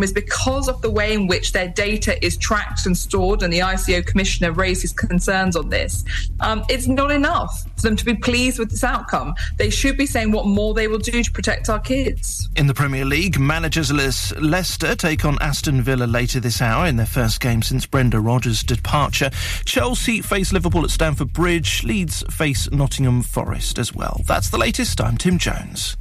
is because of the way in which their data is tracked and stored, and the ICO commissioner raised his concerns on this. Um, it's not enough for them to be pleased with this outcome. They should be saying what more they will do to protect our kids. In the Premier League, managers Le- Leicester take on Aston Villa later this hour in their first game since Brendan Rodgers' departure. Chelsea face Liverpool at Stamford Bridge. Leeds face Nottingham Forest as well. That's the latest. I'm Tim Jones.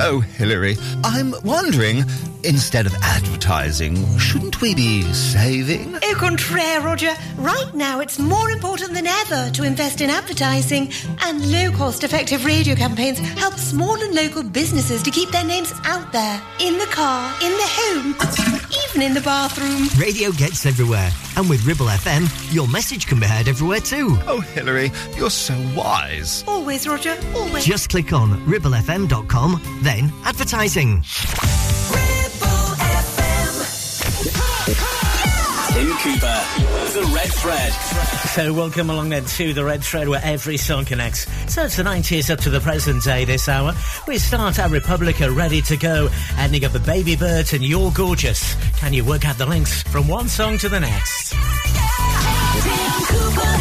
Oh, Hilary, I'm wondering, instead of advertising, shouldn't we be saving? Au contraire, Roger. Right now, it's more important than ever to invest in advertising, and low cost effective radio campaigns help small and local businesses to keep their names out there in the car, in the home, even in the bathroom. Radio gets everywhere, and with Ribble FM, your message can be heard everywhere too. Oh, Hilary, you're so wise. Always, Roger, always. Just click on ribblefm.com then advertising. Tim Cooper, The Red Thread. So welcome along then to The Red Thread where every song connects. So it's the 90s up to the present day this hour. We start our Republica ready to go, ending up the Baby Birds and You're Gorgeous. Can you work out the links from one song to the next? Tim Cooper,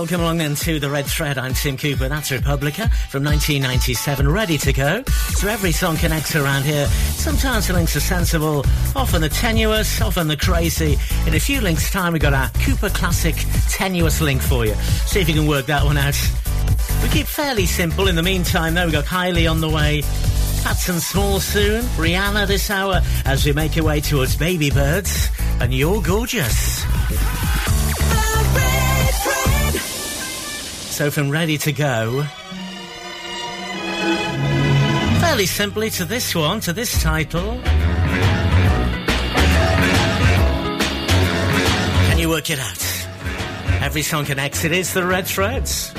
welcome along then to the Red Thread. I'm Tim Cooper. That's Republica from 1997, ready to go. So every song connects around here. Sometimes the links are sensible, often the tenuous, often the crazy. In a few links' time, we've got our Cooper Classic tenuous link for you. See if you can work that one out. We keep fairly simple. In the meantime, though, we've got Kylie on the way. Phats and Small soon. Rihanna this hour as we make our way towards Baby Birds. And you're gorgeous. So from ready to go. Fairly simply to this one, to this title. Can you work it out? Every song connects. It is the Red Threads.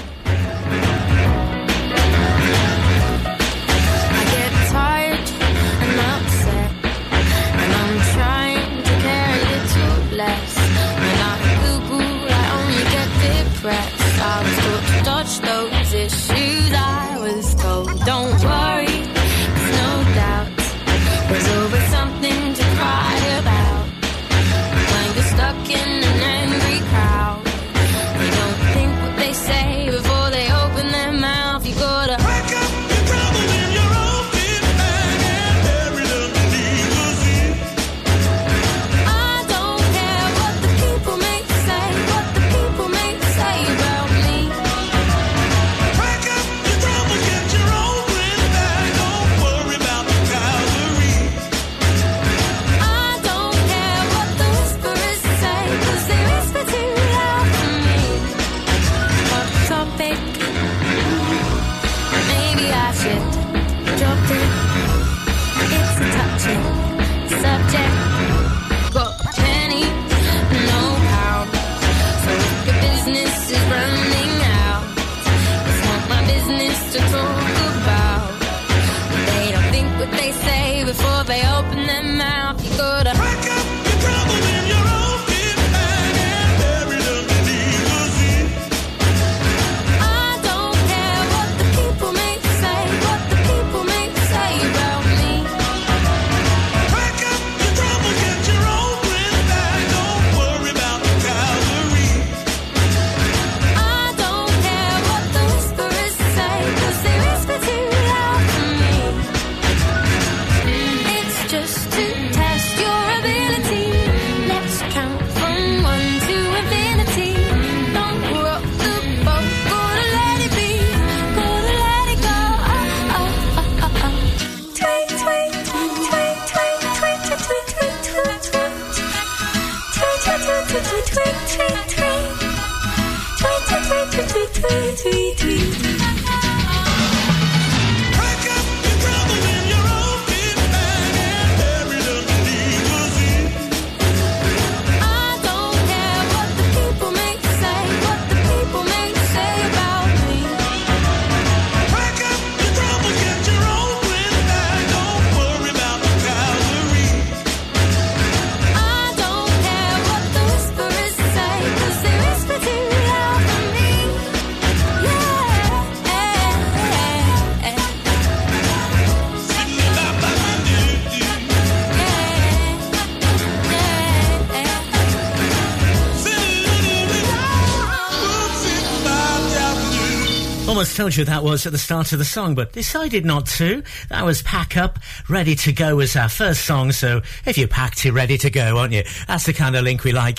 Told you that was at the start of the song, but decided not to. That was Pack Up, Ready to Go was our first song, so if you're packed, you're ready to go, aren't you? That's the kind of link we like.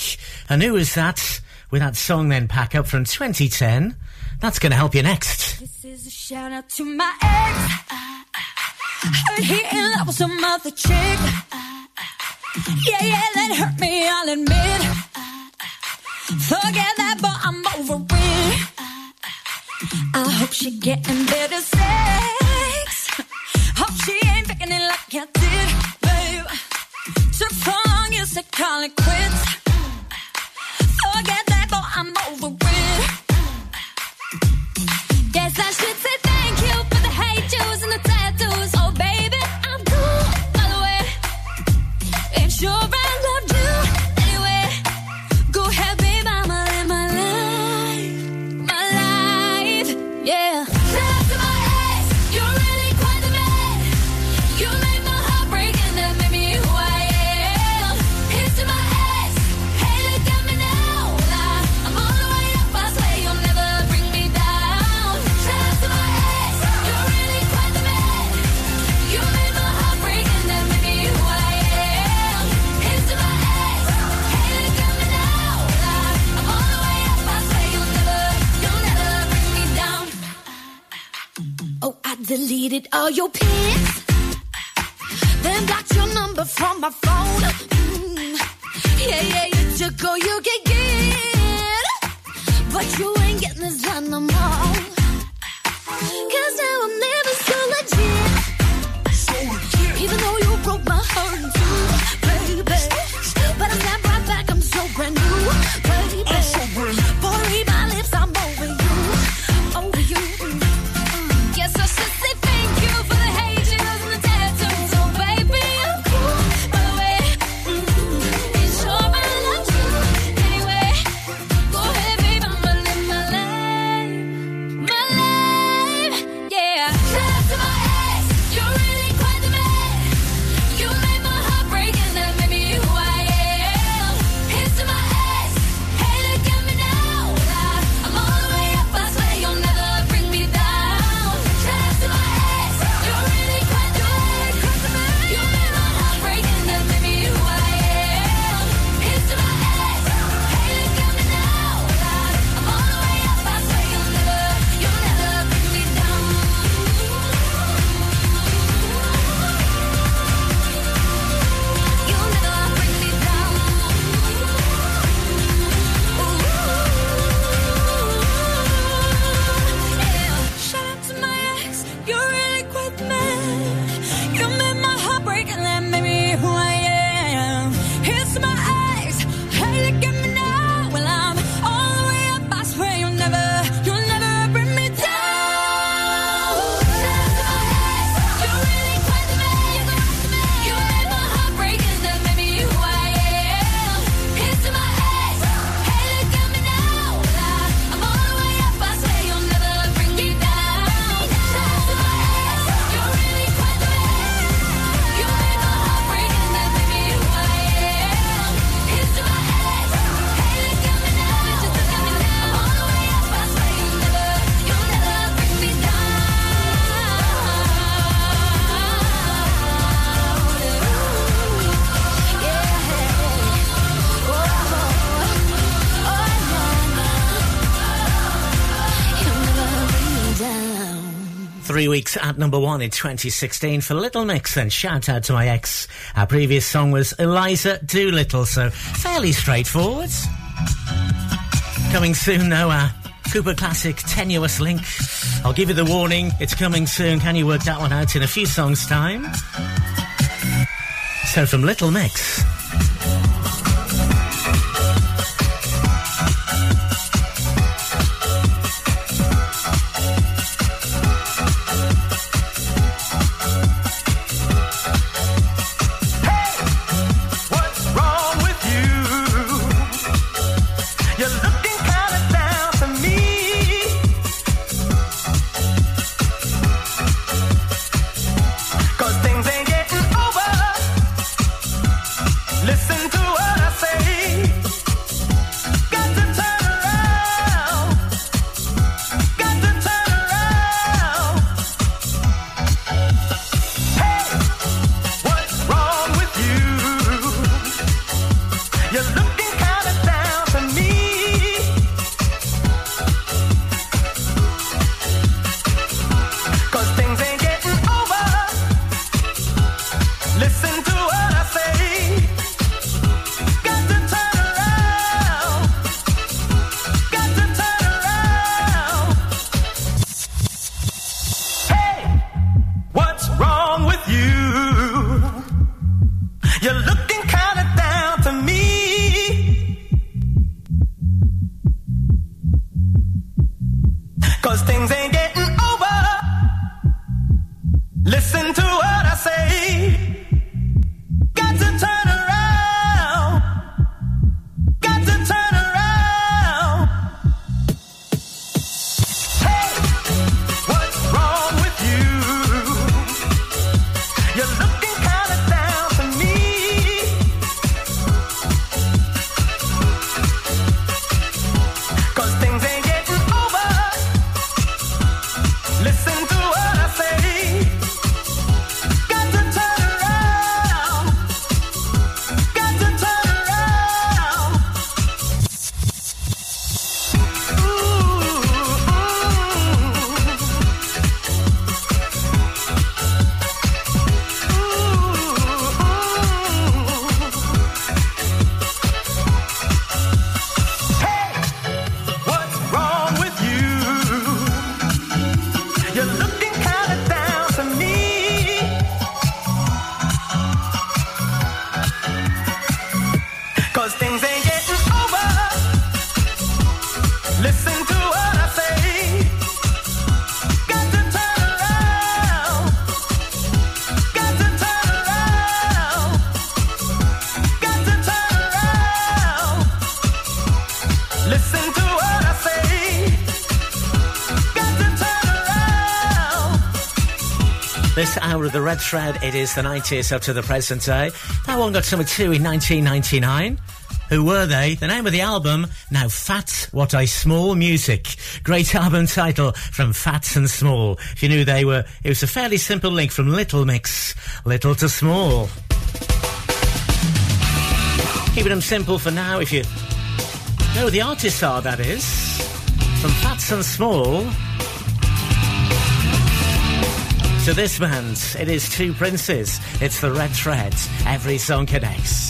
And who was that? With that song then, Pack Up from 2010. That's going to help you next. This is a shout out to my ex. Heard he in love with some other chick. Yeah, yeah, that hurt me, I'll admit. Forget that, but I'm over it. I hope she getting better all your pics, then blocked your number from my phone. Mm. Yeah, yeah, you took all you could get, but you ain't getting this done no more. in 2016 for Little Mix, and shout out to my ex. Our previous song was Eliza Doolittle, so fairly straightforward. Coming soon, though, Cooper Classic Tenuous Link. I'll give you the warning, it's coming soon. Can you work that one out in a few songs' time? So from Little Mix, with the red thread. It is the 90s up to the present day. That one got number two in 1999. Who were they? The name of the album, now Phats What I Small Music. Great album title from Phats and Small. If you knew they were, it was a fairly simple link from Little Mix, Little to Small. Keeping them simple for now if you know the artists are, that is. From Phats and Small. To this band, it is two princes. It's the Red Thread. Every song connects.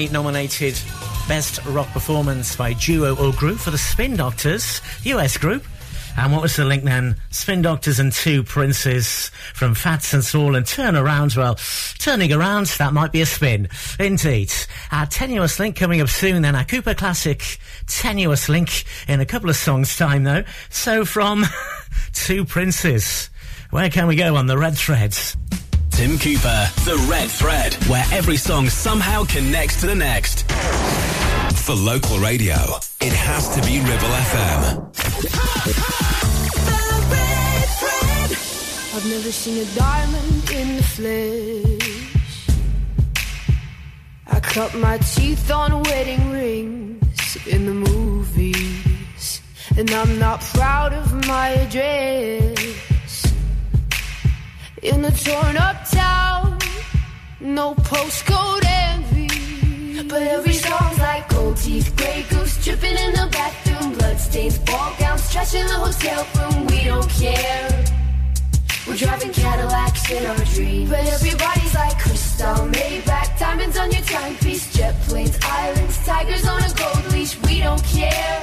Grammy nominated Best Rock Performance by Duo or Group for the Spin Doctors, US group. And what was the link then? Spin Doctors and Two Princes from Phats and Small and Turn Around. Well, turning around, that might be a spin. Indeed. Our tenuous link coming up soon then. Our Cooper Classic tenuous link in a couple of songs time though. So from Two Princes, where can we go on the red threads? Tim Cooper, The Red Thread, where every song somehow connects to the next. For local radio, it has to be Ribble FM. I've never seen a diamond in the flesh. I cut my teeth on wedding rings in the movies. And I'm not proud of my address. In a torn up town, no postcode envy. But every song's like gold teeth, grey goose dripping in the bathroom, bloodstains, ball gowns, trash in the hotel room. We don't care. We're driving Cadillacs in our dreams. But everybody's like crystal, Maybach, diamonds on your timepiece, jet planes, islands, tigers on a gold leash. We don't care.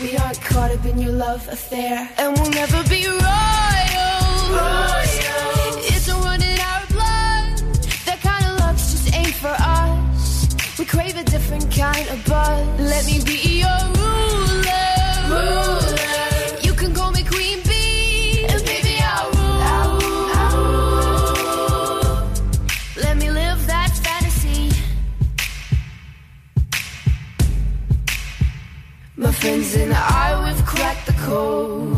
We aren't caught up in your love affair, and we'll never be royal. Friends and I, we've cracked the code.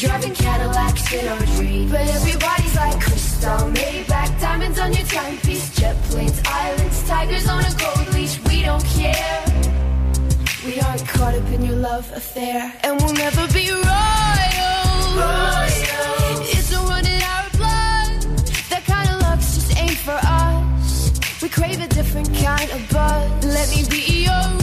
Driving Cadillacs in our dreams. But everybody's like crystal, Maybach, diamonds on your timepiece, jet planes, islands, tigers on a gold leash. We don't care. We aren't caught up in your love affair, and we'll never be royal. It's a run in our blood. That kind of luck's just ain't for us. We crave a different kind of buzz. Let me be your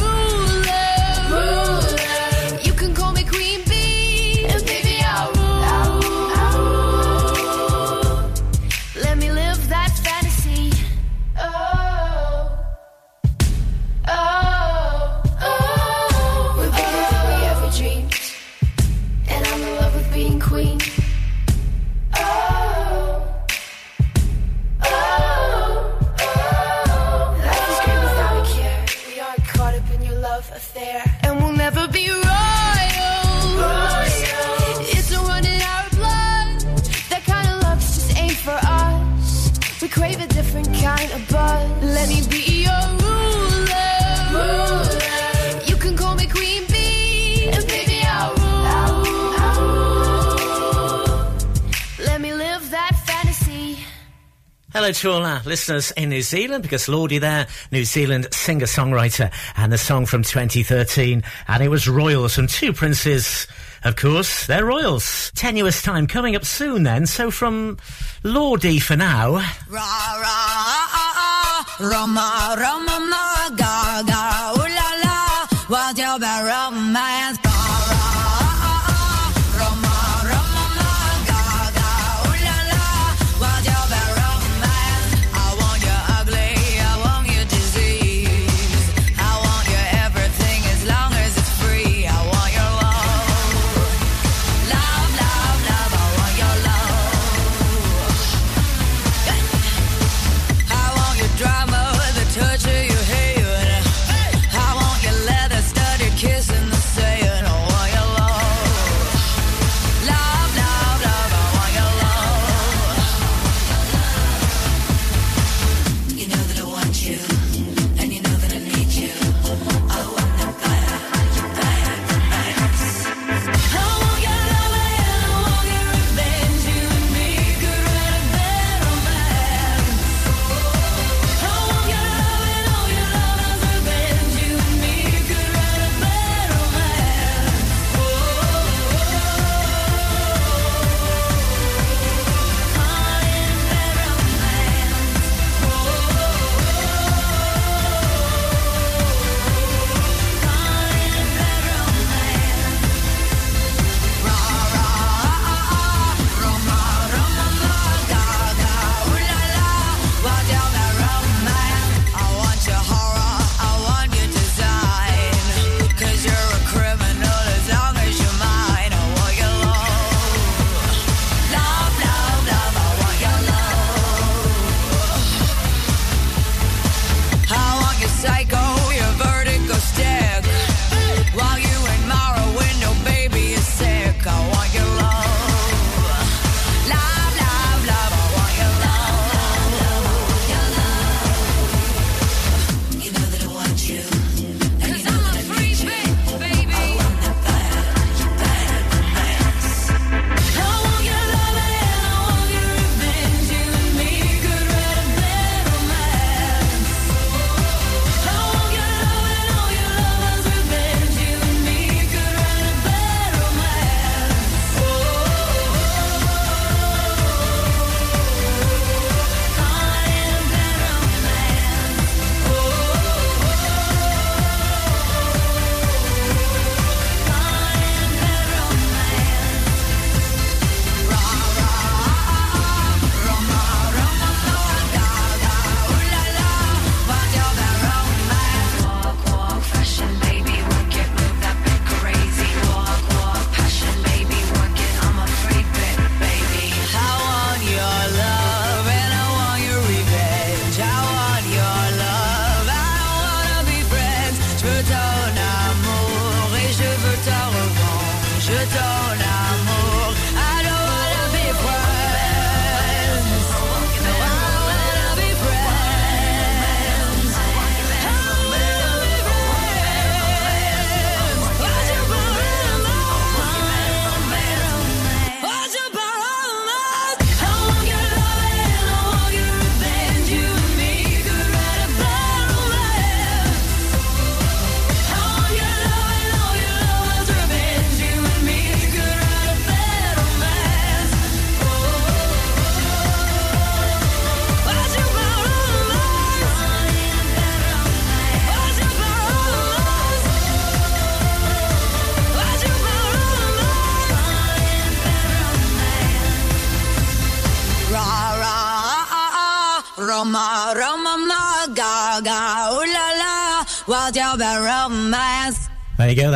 Let me be your ruler. Ruler. You can call me Queen Bee, and baby I'll rule. I'll rule. Let me live that fantasy. Hello to all our listeners in New Zealand, because Lordy there, New Zealand singer-songwriter, and the song from 2013, and it was Royals from Two Princes. Of course, they're Royals. Tenuous time coming up soon then, so from Lordy for now. Ra ra Roma Roma ma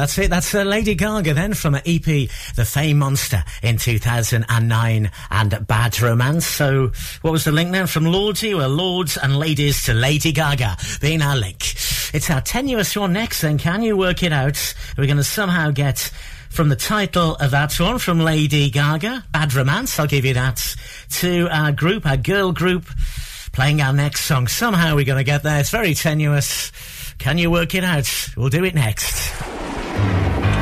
that's it. That's uh, Lady Gaga then from her EP, The Fame Monster in 2009 and Bad Romance. So, what was the link then? From Lordy, well, Lords and Ladies to Lady Gaga being our link. It's our tenuous one next then. Can you work it out? We're going to somehow get from the title of that one, from Lady Gaga, Bad Romance, I'll give you that, to our group, our girl group, playing our next song. Somehow we're going to get there. It's very tenuous. Can you work it out? We'll do it next.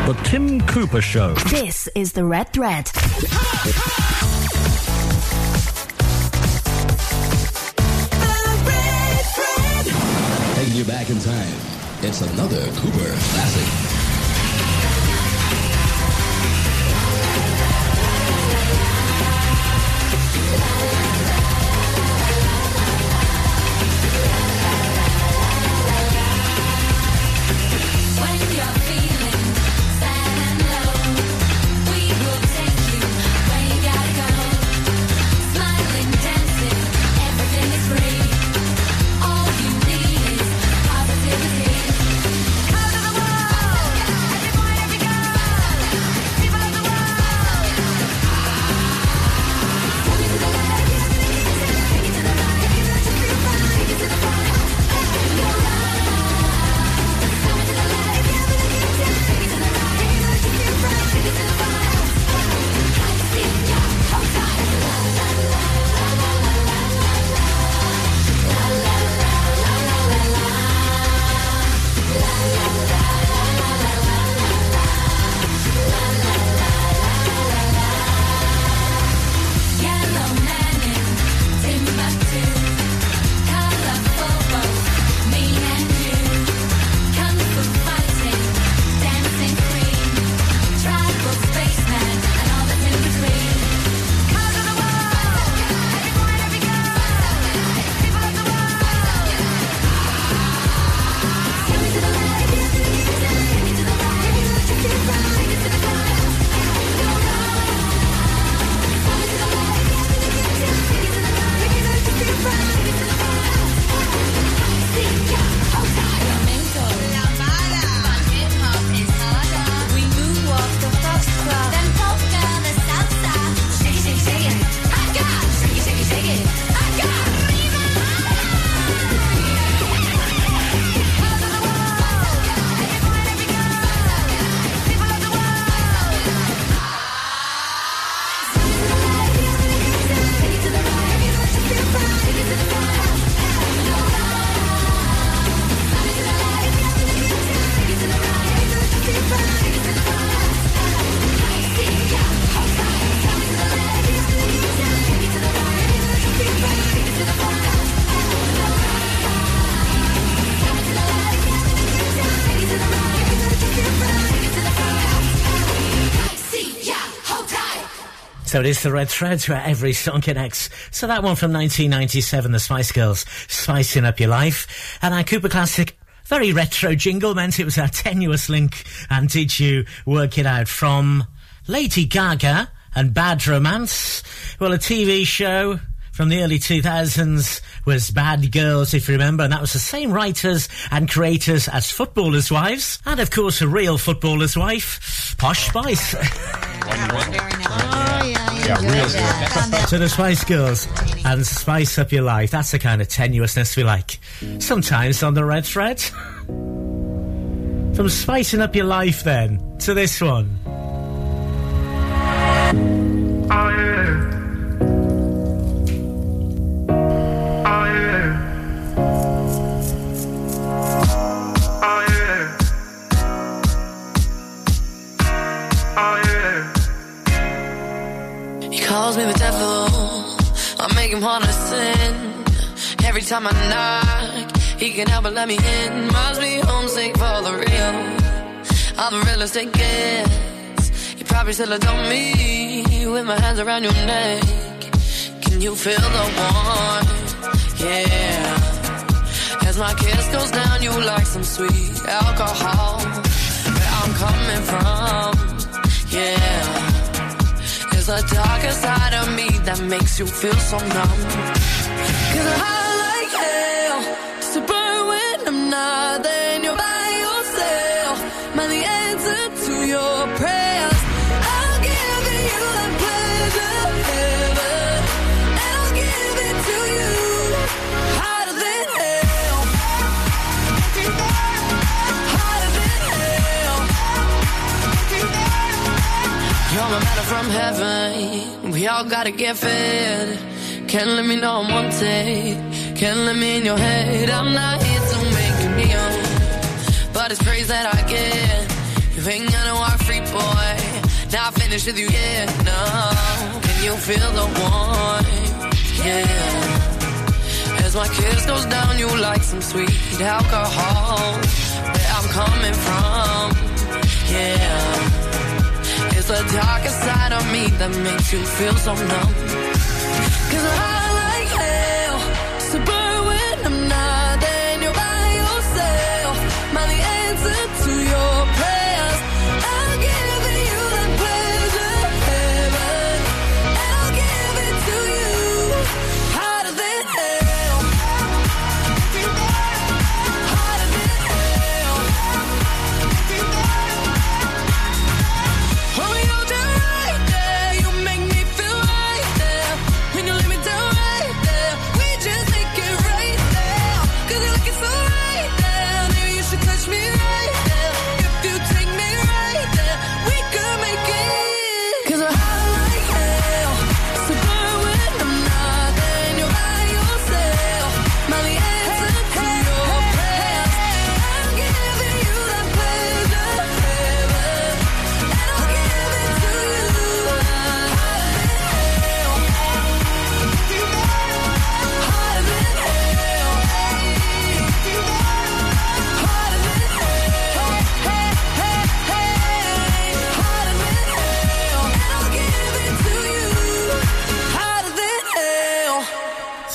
The Tim Cooper Show. This is the Red Thread. Taking you back in time. It's another Cooper classic. So it is the red threads where every song connects. So that one from 1997, the Spice Girls, spicing up your life. And our Cooper Classic, very retro jingle meant it was our tenuous link. And did you work it out from Lady Gaga and Bad Romance? Well, a TV show from the early 2000s was Bad Girls, if you remember, and that was the same writers and creators as Footballers' Wives, and of course a real footballer's wife, Posh Spice. So the Spice Girls and Spice Up Your Life, that's the kind of tenuousness we like. Sometimes on the red thread. From spicing up your life then, to this one. Sin. Every time I knock, he can help but let me in. Must be homesick for the real. I'm the realest it gets. You probably still adore me with my hands around your neck. Can you feel the warmth? Yeah. As my kiss goes down, you like some sweet alcohol. Where I'm coming from, yeah. A darker side of me that makes you feel so numb. Cause I You're my matter from heaven. We all gotta get fed. Can't let me know I'm wanted. Can't let me in your head. I'm not here to make you kneel. But it's praise that I get. You ain't gonna walk free, boy. Not finished with you yet, no. Can you feel the warmth? Yeah. As my kiss goes down, you like some sweet alcohol. Where I'm coming from, yeah. The darker side of me that makes you feel so numb. Cause I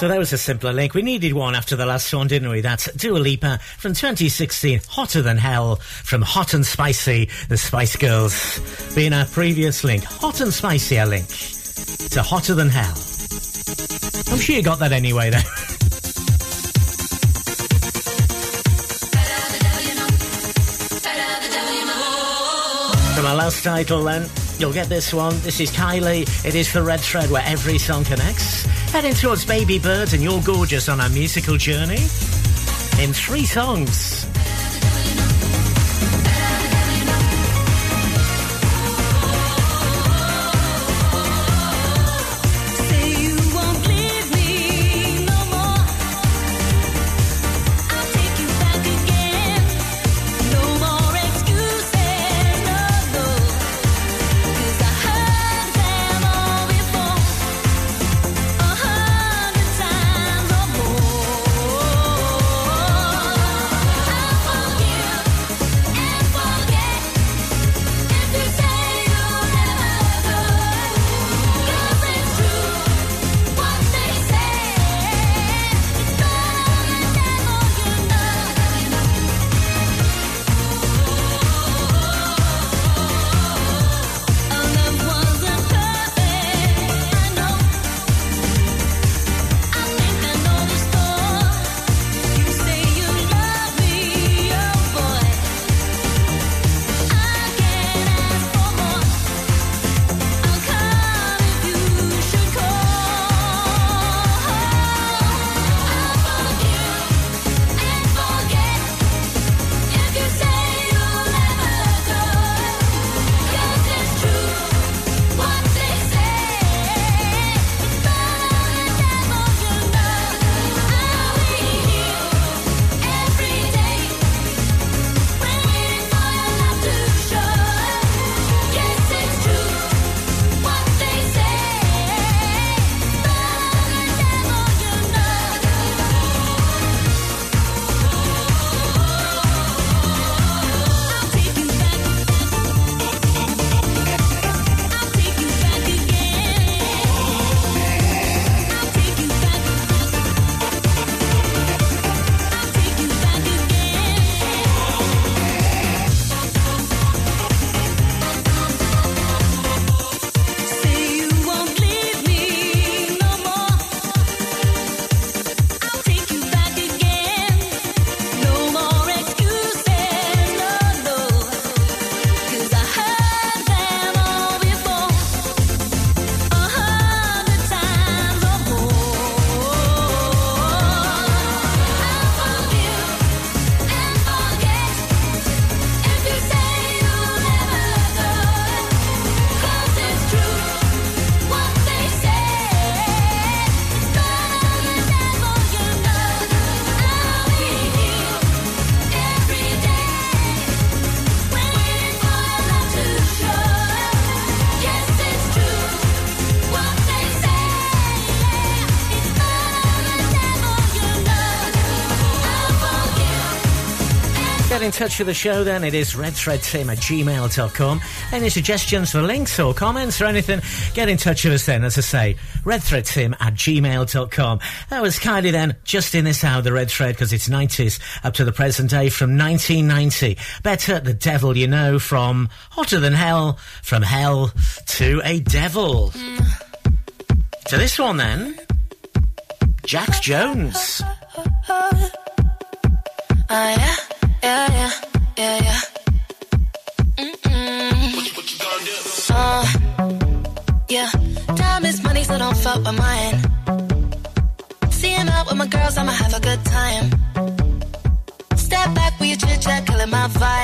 So that was a simpler link. We needed one after the last one, didn't we? That's Dua Lipa from 2016, Hotter Than Hell from Hot and Spicy, the Spice Girls. Being our previous link, Hot and Spicy, a link to Hotter Than Hell. I'm sure you got that anyway, though. From our last title, then, you'll get this one. This is Kylie. It is the red thread where every song connects. Heading towards Baby Bird, and you're gorgeous on our musical journey in three songs. In touch with the show, then it is redthreadteam at gmail.com. Any suggestions for links or comments or anything, get in touch with us then, as I say, redthreadteam at gmail.com. That was Kylie then, just in this hour, the Red Thread, because it's 90s up to the present day from 1990. Better The Devil You Know from Hotter Than Hell, from Hell to a Devil. To this one then, Jax Jones. Oh, yeah, don't fuck with mine. Seeing out with my girls, I'ma have a good time. Step back with your chit chat, killing my vibe.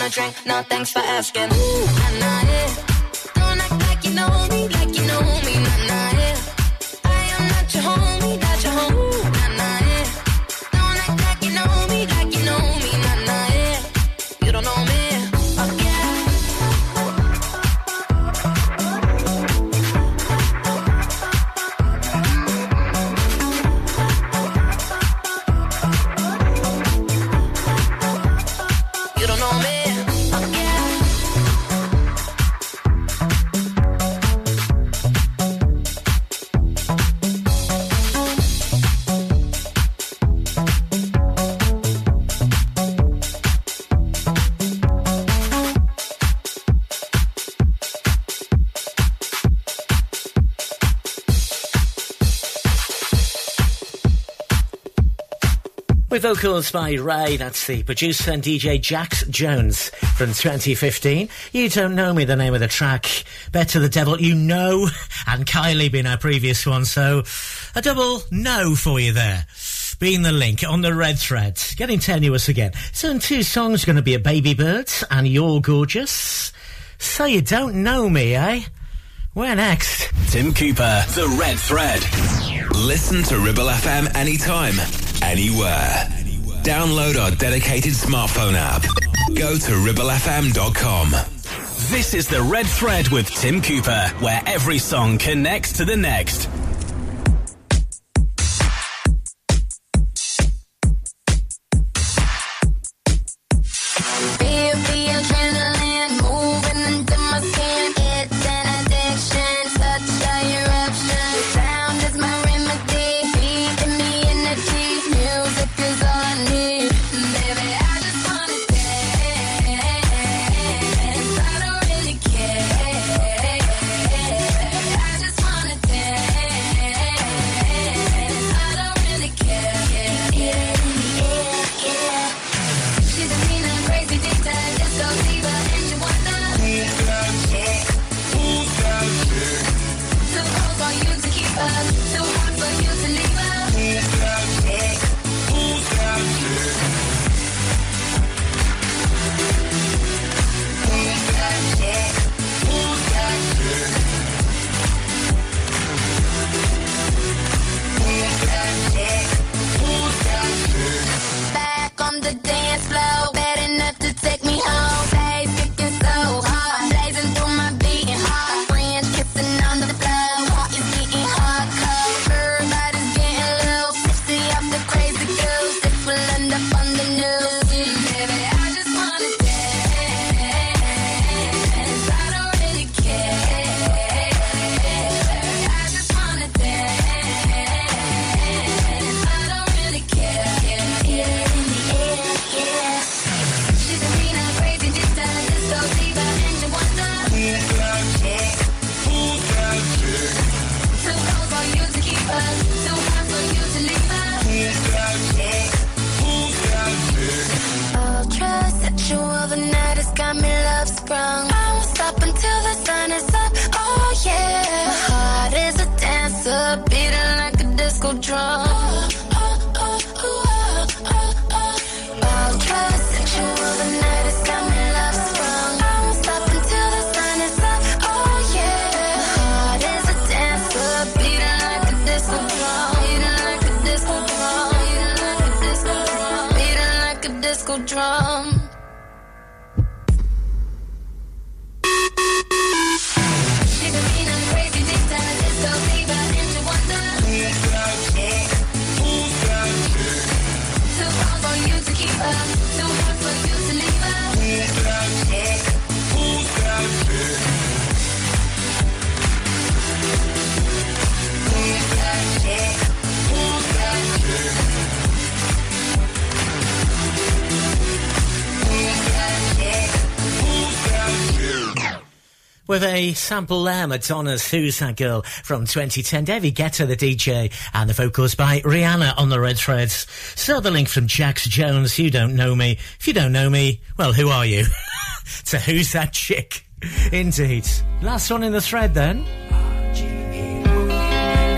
wanna drink? No, thanks for asking. With vocals by Raye, that's the producer and DJ Jax Jones from 2015. You don't know me, the name of the track. Better the Devil You Know, and Kylie being our previous one, so a double no for you there. Being the link on the red thread. Getting tenuous again. So in two songs going to be a Baby Bird and You're Gorgeous. So you don't know me, eh? Where next? Tim Cooper, The Red Thread. Listen to Ribble FM anytime, anywhere. Download our dedicated smartphone app. Go to ribblefm.com. This is the Red Thread with Tim Cooper, where every song connects to the next. With a sample there, Madonna's Who's That Girl from 2010. David Guetta, the DJ, and the vocals by Rihanna on the Red Threads. So the link from Jax Jones, You Don't Know Me. If you don't know me, well, who are you? so Who's That Chick? Indeed. Last one in the thread then.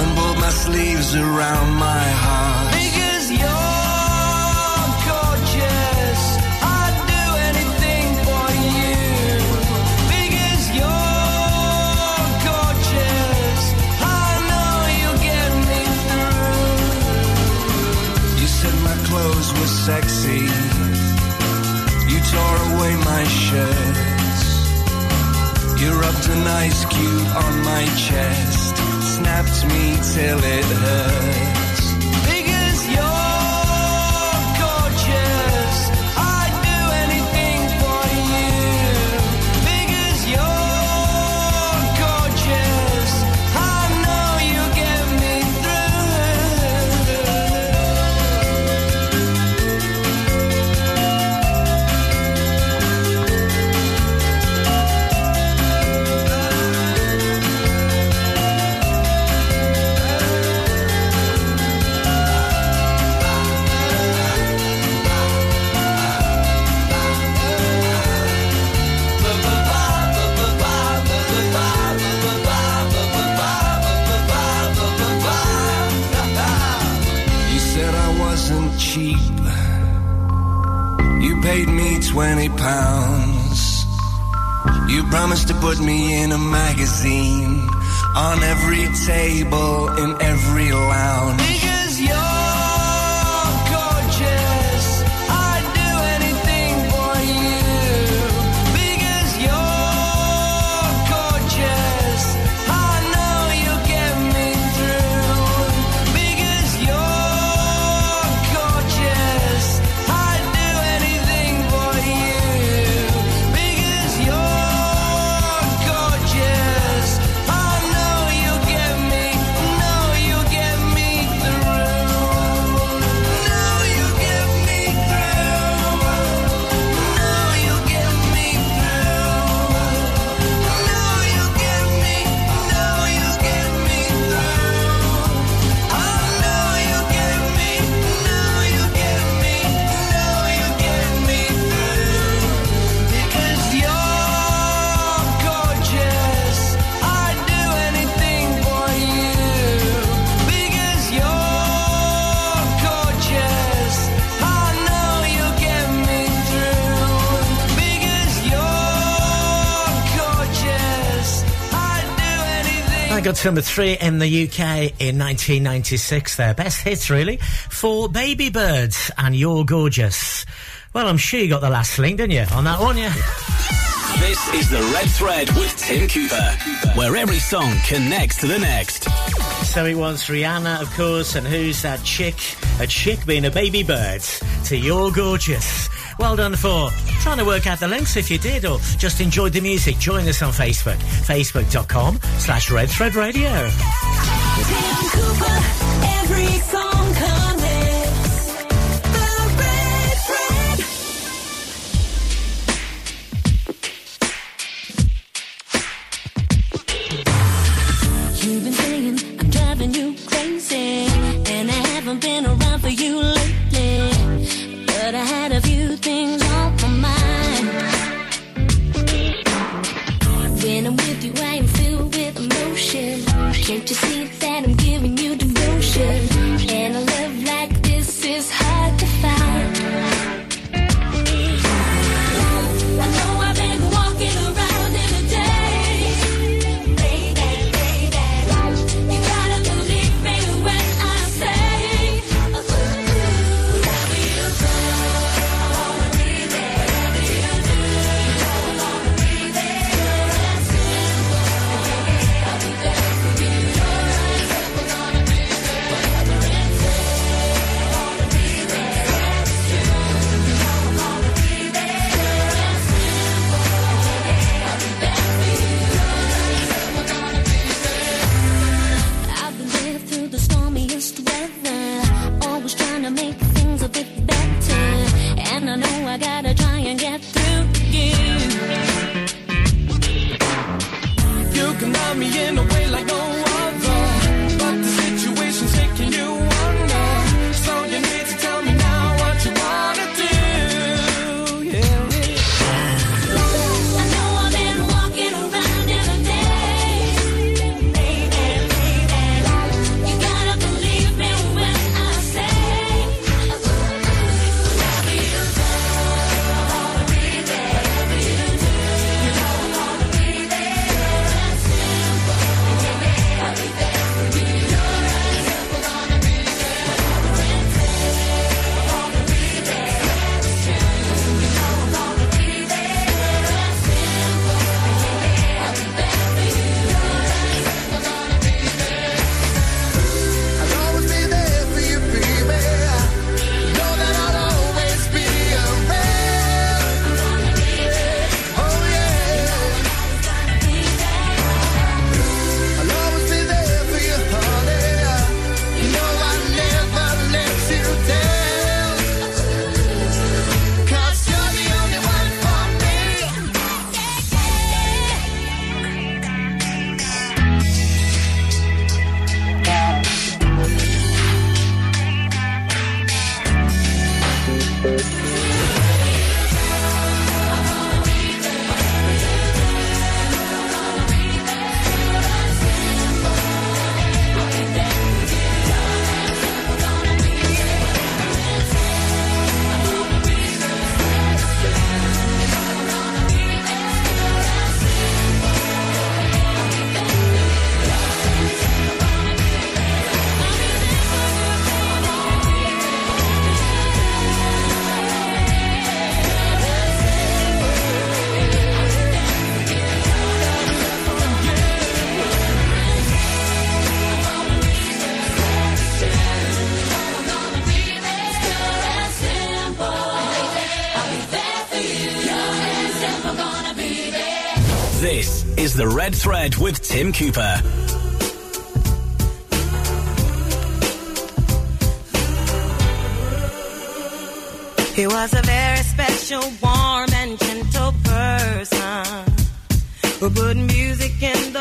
and pulled my sleeves around my heart. Because you're gorgeous, I'd do anything for you. Because you're gorgeous, I know you'll get me through. You said my clothes were sexy. You tore away my shirts. You rubbed an ice cube on my chest, snapped me till it hurts. 20 pounds. You promised to put me in a magazine on every table in every lounge. I got to number three in the UK in 1996 there. Best hits, really, for Baby Birds and You're Gorgeous. Well, I'm sure you got the last link, didn't you, on that one, yeah? This is the Red Thread with Tim Cooper, where every song connects to the next. So it was Rihanna, of course, and who's that chick? A chick being a baby bird to You're Gorgeous. Well done for trying to work out the links if you did, or just enjoyed the music. Join us on Facebook, facebook.com slash Red Thread Radio. Cooper, every song Red Thread with Tim Cooper. He was a very special, warm, and gentle person who put music in the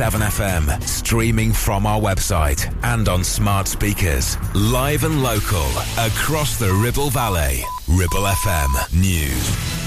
FM, streaming from our website and on smart speakers. Live and local, across the Ribble Valley. Ribble FM News.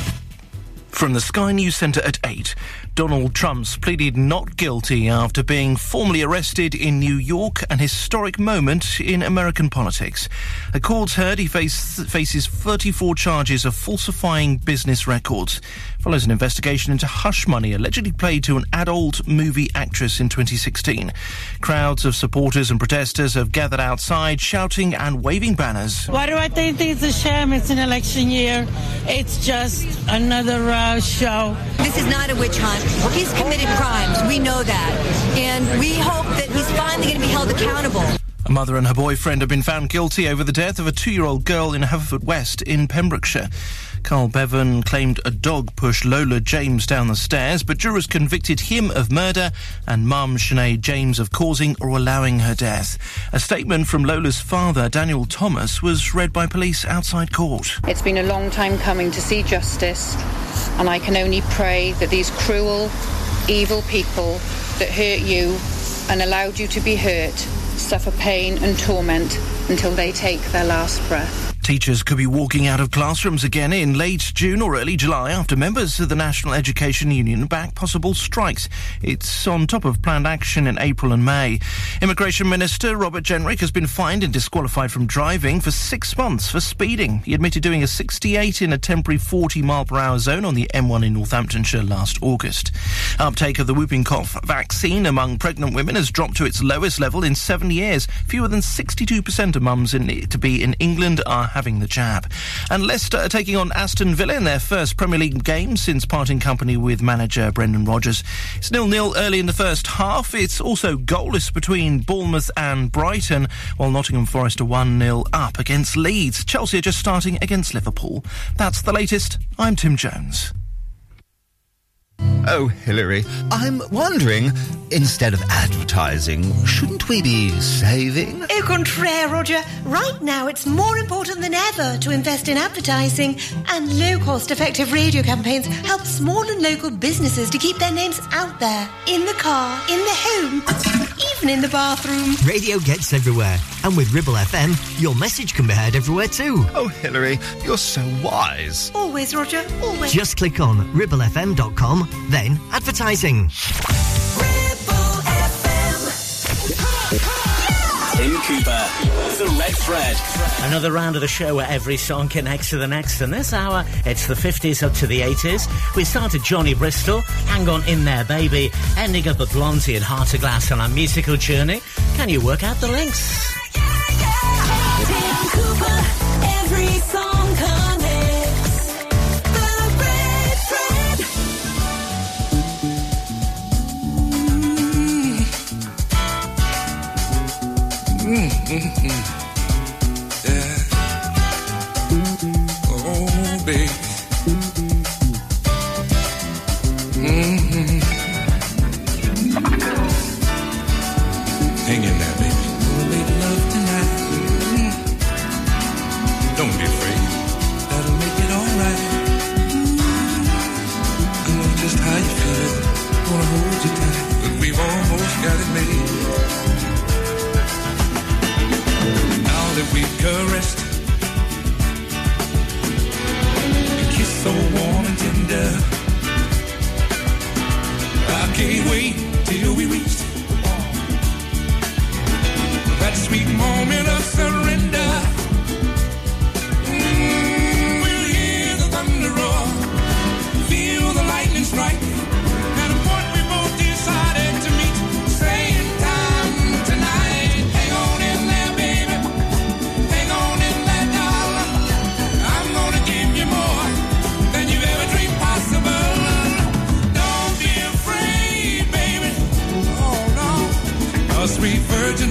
From the Sky News Centre at 8, Donald Trump's pleaded not guilty after being formally arrested in New York, an historic moment in American politics. A court's heard he face, faces 34 charges of falsifying business records. Follows an investigation into hush money allegedly paid to an adult movie actress in 2016. Crowds of supporters and protesters have gathered outside, shouting and waving banners. Why do I think it's a sham? It's an election year. It's just another uh, show. This is not a witch hunt. He's committed crimes. We know that. And we hope that he's finally going to be held accountable. A mother and her boyfriend have been found guilty over the death of a two-year-old girl in Haverfordwest in Pembrokeshire. Carl Bevan claimed a dog pushed Lola James down the stairs, but jurors convicted him of murder and mum Sinead James of causing or allowing her death. A statement from Lola's father, Daniel Thomas, was read by police outside court. It's been a long time coming to see justice, and I can only pray that these cruel, evil people that hurt you and allowed you to be hurt suffer pain and torment until they take their last breath. Teachers could be walking out of classrooms again in late June or early July after members of the National Education Union back possible strikes. It's on top of planned action in April and May. Immigration Minister Robert Jenrick has been fined and disqualified from driving for six months for speeding. He admitted doing a 68 in a temporary 40 mile per hour zone on the M1 in Northamptonshire last August. Uptake of the whooping cough vaccine among pregnant women has dropped to its lowest level in seven years. Fewer than 62% of mums in, to be in England are having the jab. And Leicester are taking on Aston Villa in their first Premier League game since parting company with manager Brendan Rodgers. It's nil-nil early in the first half. It's also goalless between Bournemouth and Brighton, while Nottingham Forest are 1-0 up against Leeds. Chelsea are just starting against Liverpool. That's the latest. I'm Tim Jones. Oh, Hilary, I'm wondering, instead of advertising, shouldn't we be saving? Au contraire, Roger. Right now, it's more important than ever to invest in advertising, and low cost effective radio campaigns help small and local businesses to keep their names out there in the car, in the home, even even in the bathroom. Radio gets everywhere, and with Ribble FM, your message can be heard everywhere too. Oh, Hillary, you're so wise. Always, Roger, always. Just click on ribblefm.com, then advertising. Tim Cooper, The Red Thread. Another round of the show where every song connects to the next. And this hour, it's the 50s up to the 80s. We started Johnny Bristol, Hang On In There Baby, ending up at Blondie and Heart of Glass on our musical journey. Can you work out the links? Tim Cooper, Mm, mm, mm.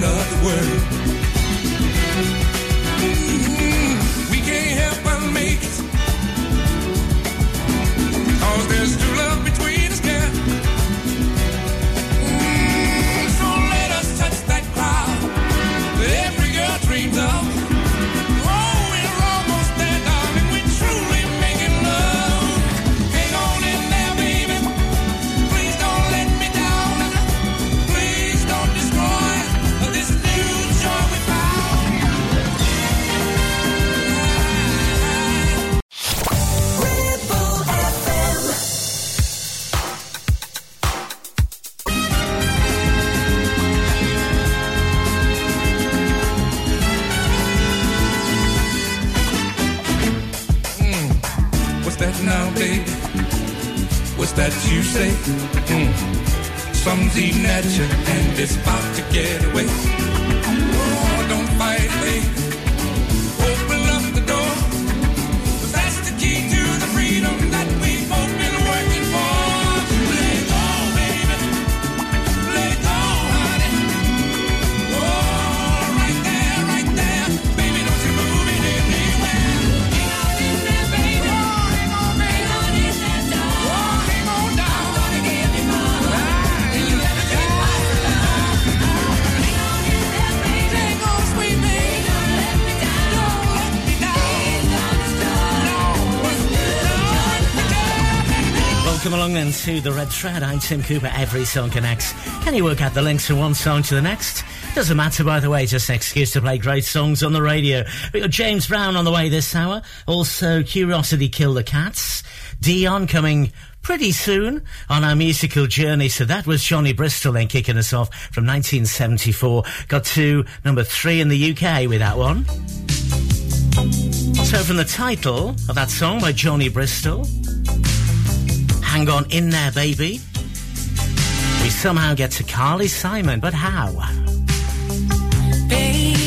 Virgin of the Red Thread. I'm Tim Cooper. Every song connects. Can you work out the links from one song to the next? Doesn't matter, by the way, just an excuse to play great songs on the radio. We got James Brown on the way this hour. Also, Curiosity Kill the Cats. Dion coming pretty soon on our musical journey. So that was Johnny Bristol then kicking us off from 1974. Got to number three in the UK with that one. So from the title of that song by Johnny Bristol, Hang On In There Baby, we somehow get to Carly Simon, but how? Baby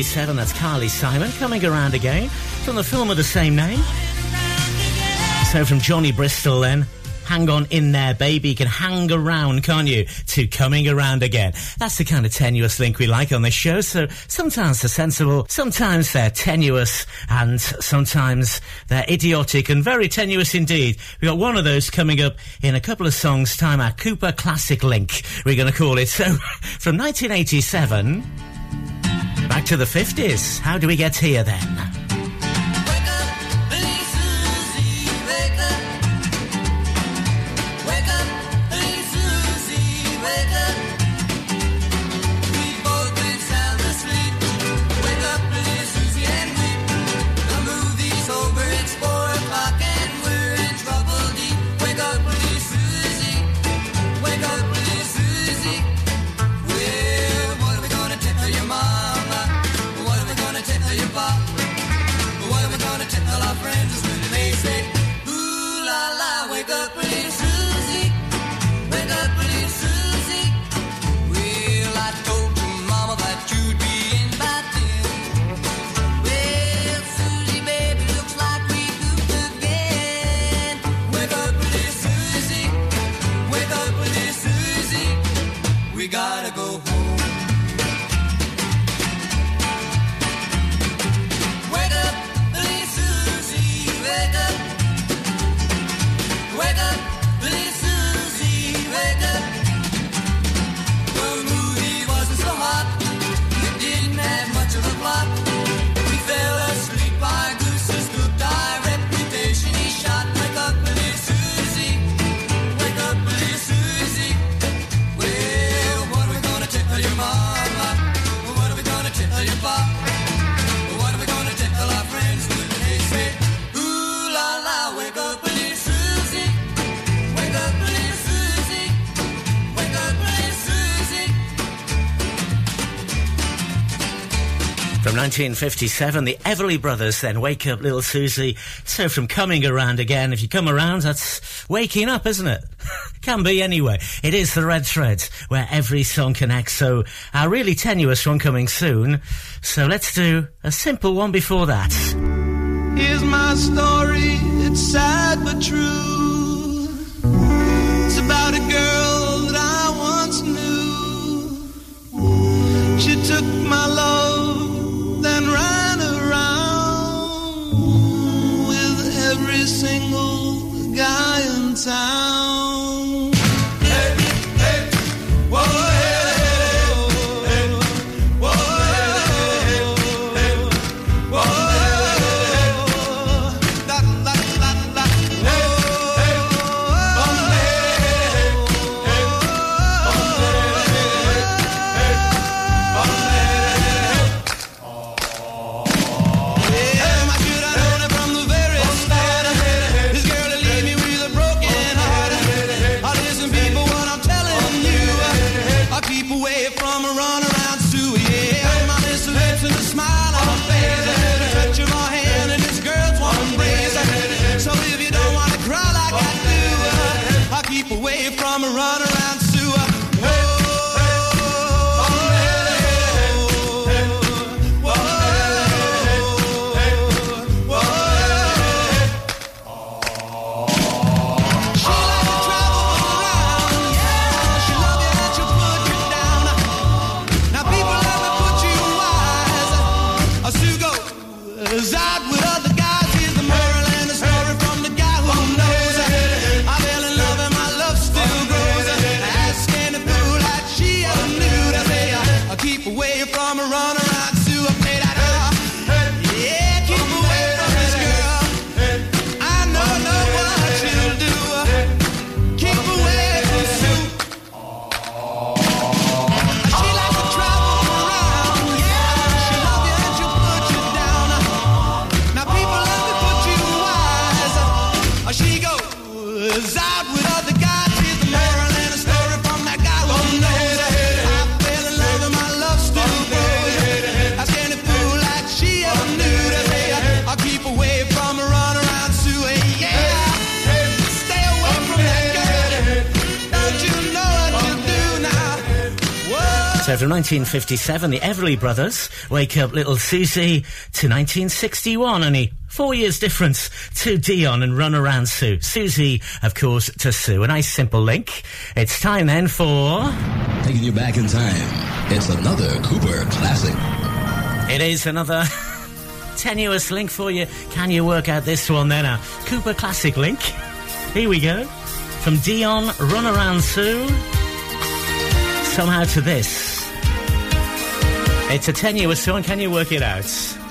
Saturn. That's Carly Simon coming around again from the film of the same name. So from Johnny Bristol then. Hang on in there, baby. You can hang around, can't you? To coming around again. That's the kind of tenuous link we like on this show. So sometimes they're sensible, sometimes they're tenuous, and sometimes they're idiotic and very tenuous indeed. We've got one of those coming up in a couple of songs' time, our Cooper Classic Link, we're going to call it. So from 1987. Back to the 50s. How do we get here then? From 1957, the Everly Brothers, then Wake Up Little Susie. So from Coming Around Again, if you come around, that's waking up, isn't it? Can be anyway. It is the Red Threads, where every song connects, so a really tenuous one coming soon. So let's do a simple one before that. Here's my story, it's sad but true. It's about a girl that I once knew. She took my love sound. From 1957, the Everly Brothers, Wake Up Little Susie, to 1961, only four years difference to Dion and Run Around Sue. Susie, of course, to Sue. A nice simple link. It's time then for... Taking you back in time. It's another Cooper classic. It is another tenuous link for you. Can you work out this one then? A Cooper Classic link. Here we go. From Dion, Run Around Sue. Somehow to this. It's a tenuous one. Can you work it out?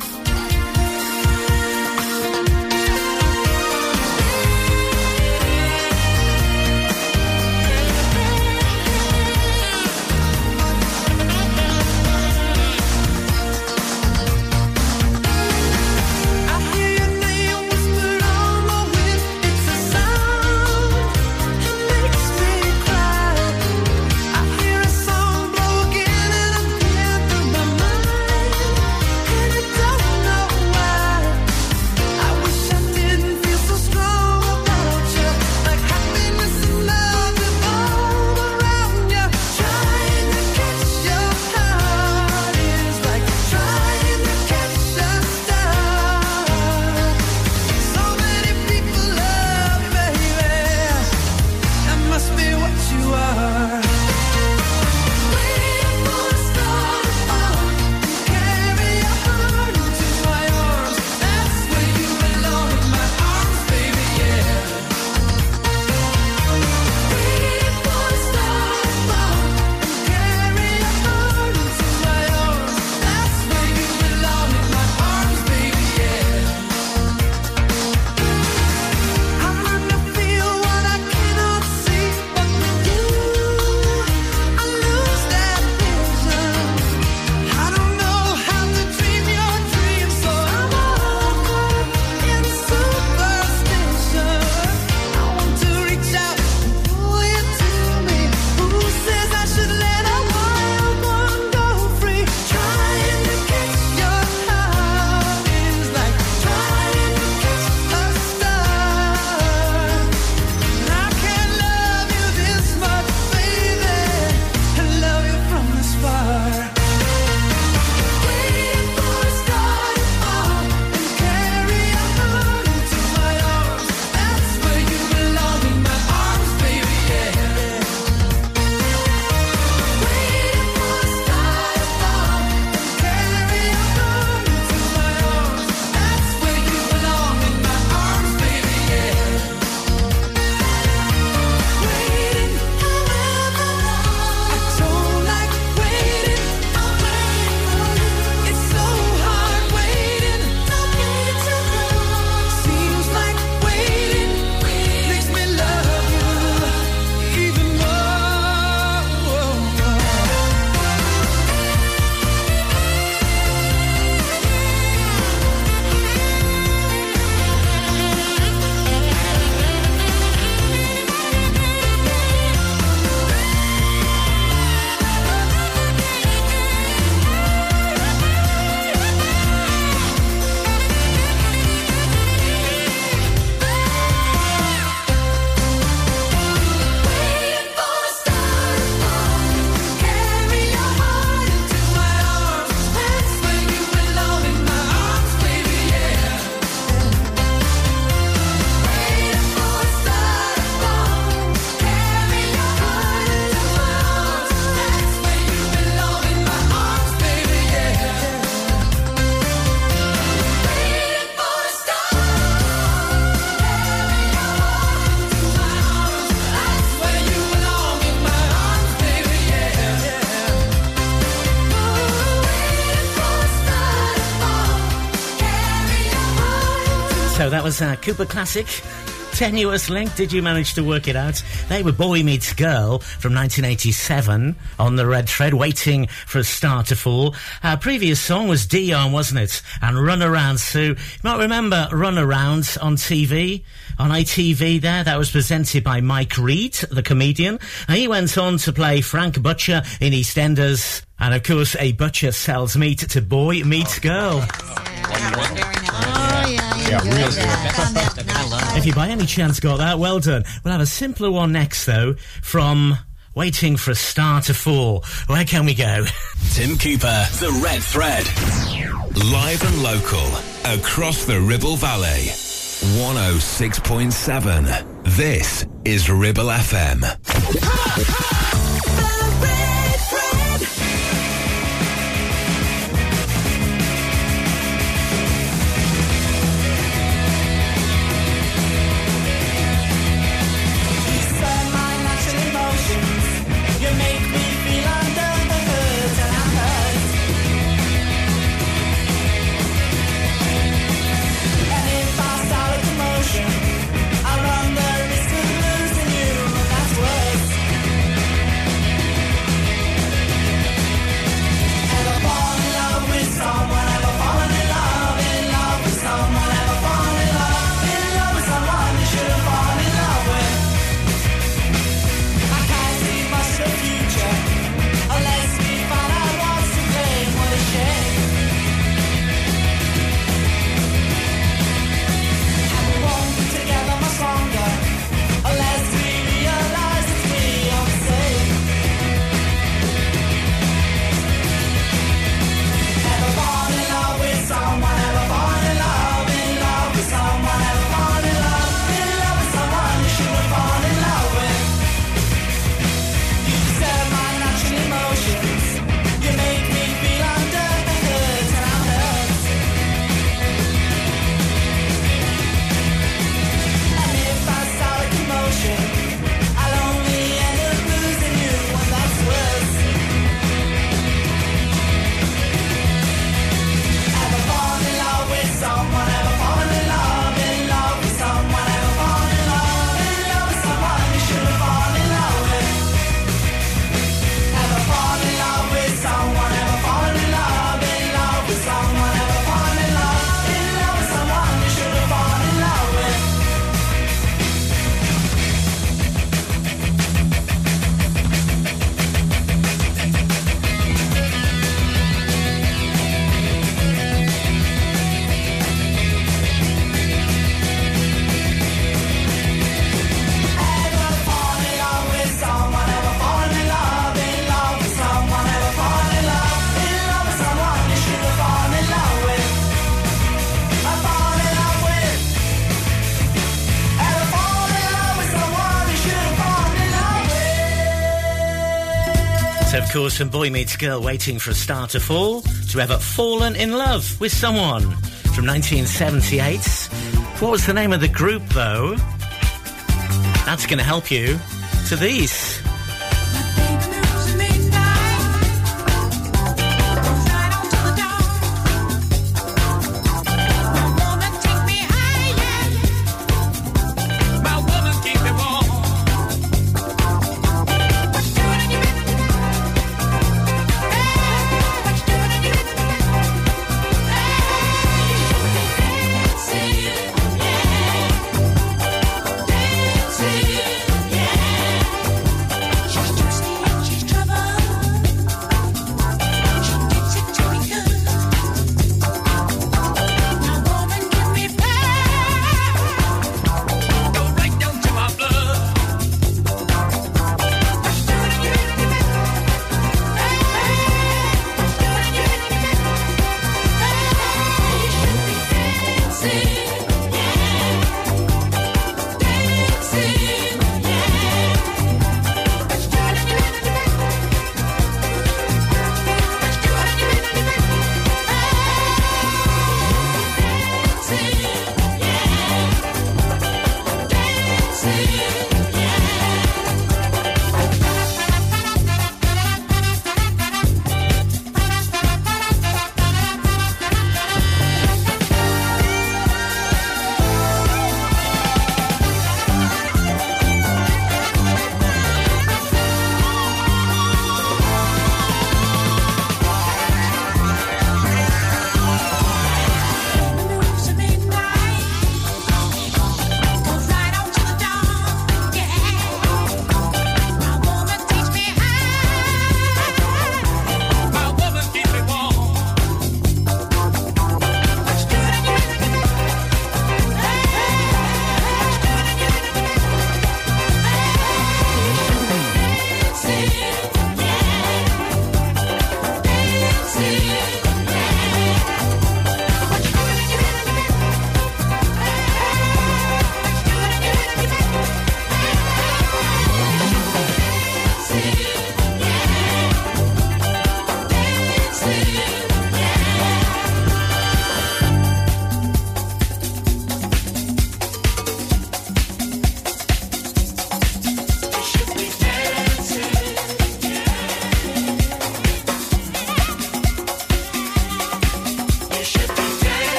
Was uh, Cooper Classic. Tenuous Link. Did you manage to work it out? They were Boy Meets Girl from 1987 on the red thread, waiting for a star to fall. Our previous song was Dion, wasn't it? And Run Around Sue. You might remember Run Around on TV, on ITV there. That was presented by Mike Reid, the comedian. And he went on to play Frank Butcher in EastEnders. And of course, a butcher sells meat to boy meets girl. Yeah, yeah. If you by any chance got that, well done. We'll have a simpler one next, though, from Waiting for a Star to Fall. Where can we go? Tim Cooper, The Red Thread. Live and local, across the Ribble Valley. 106.7. This is Ribble FM. course, from Boy Meets Girl Waiting for a Star to Fall to Ever Fallen in Love with Someone from 1978. What was the name of the group, though? That's going to help you. To these.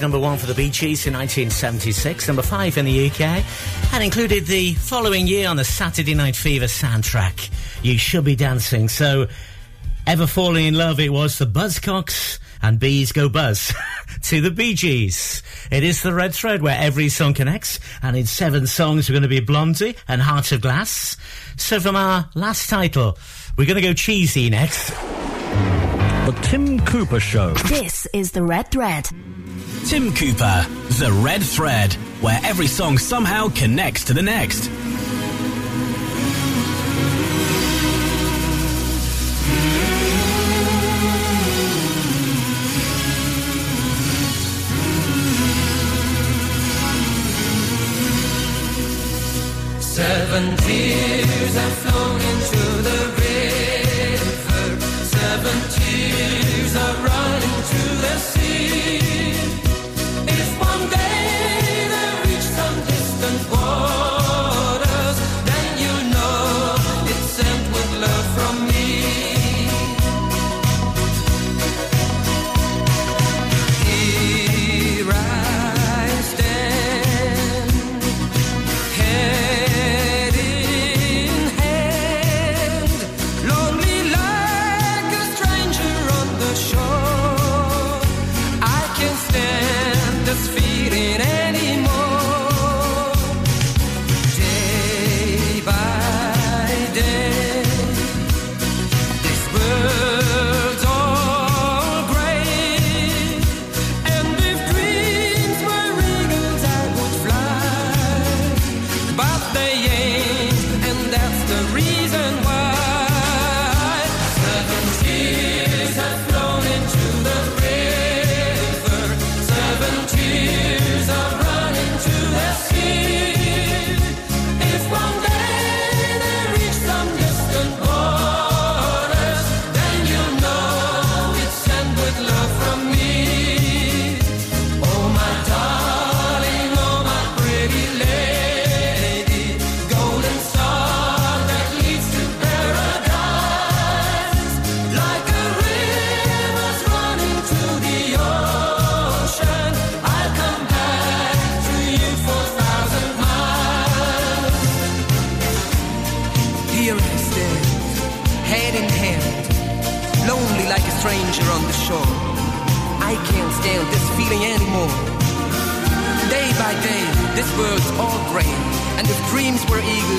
US number one for the Bee Gees in 1976, number five in the UK, and included the following year on the Saturday Night Fever soundtrack. You should be dancing. So, ever falling in love, it was the Buzzcocks and Bees Go Buzz to the Bee Gees. It is the red thread where every song connects, and in seven songs we're going to be Blondie and Heart of Glass. So, from our last title, we're going to go cheesy next. The Tim Cooper Show. This is the Red Thread. Tim Cooper, The Red Thread, where every song somehow connects to the next. Seven tears have flown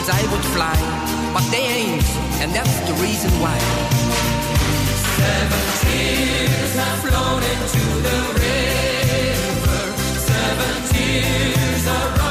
were I would fly. But they ain't, and that's the reason why. Seven tears have flown into the river. Seven tears are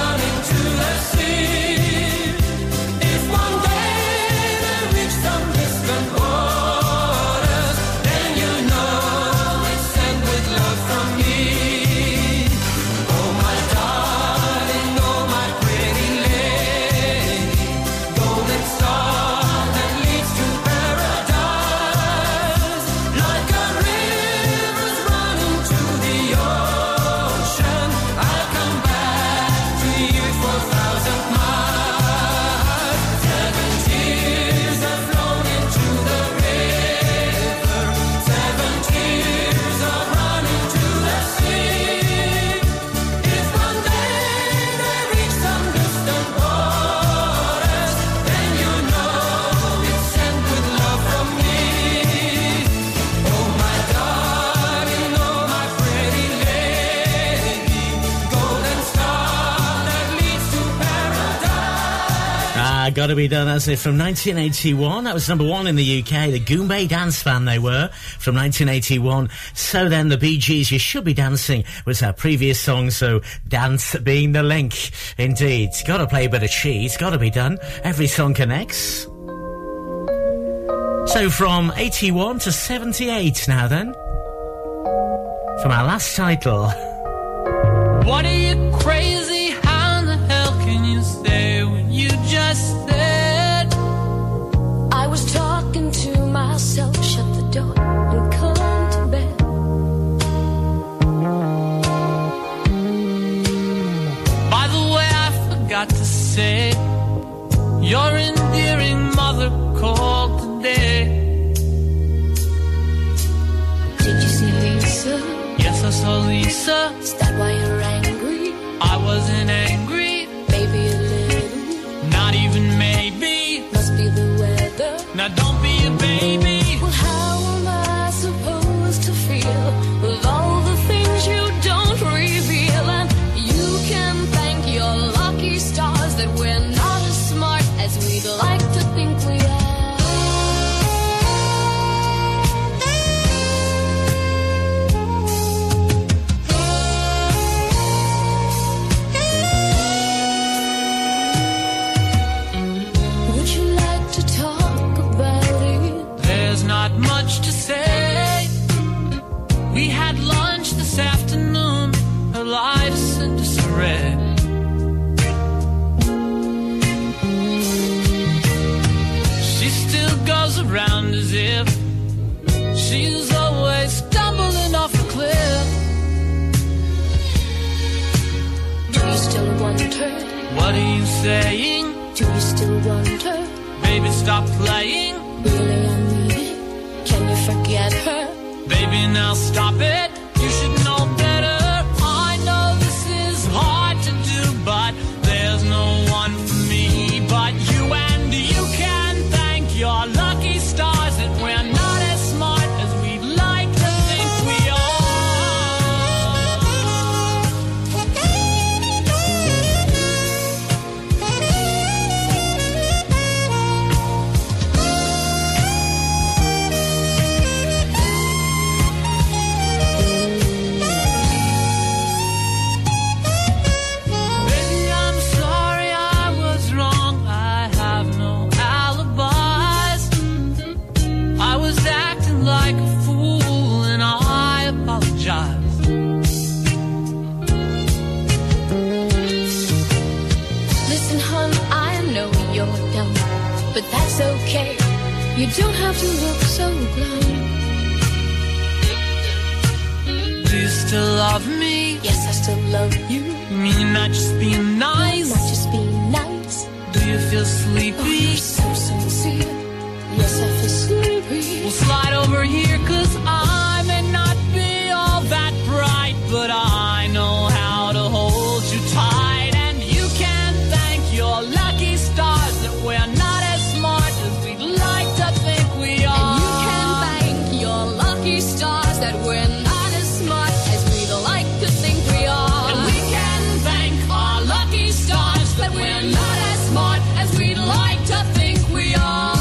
Ah, gotta be done, as it from 1981. That was number one in the UK. The Goombay Dance Band they were from 1981. So then, the Bee Gees, You Should Be Dancing was our previous song. So dance being the link, indeed. Gotta play a bit of cheese. Gotta be done. Every song connects. So from 81 to 78 now then. From our last title. What are you say your endearing mother called today. Did you see Lisa? Yes, I saw Lisa, Is that why you're saying? Do you still wonder? Baby, stop playing. Really, I mean it. Can you forget her? Baby, now stop it. Look. Do you still love me? Yes, I still love you. You mean you're not just being nice? Not just being nice. Do you feel Oh, sleepy? you're that we're not as smart as we'd like to think we are. And we can thank our lucky stars that we're not as smart as we'd like to think we are.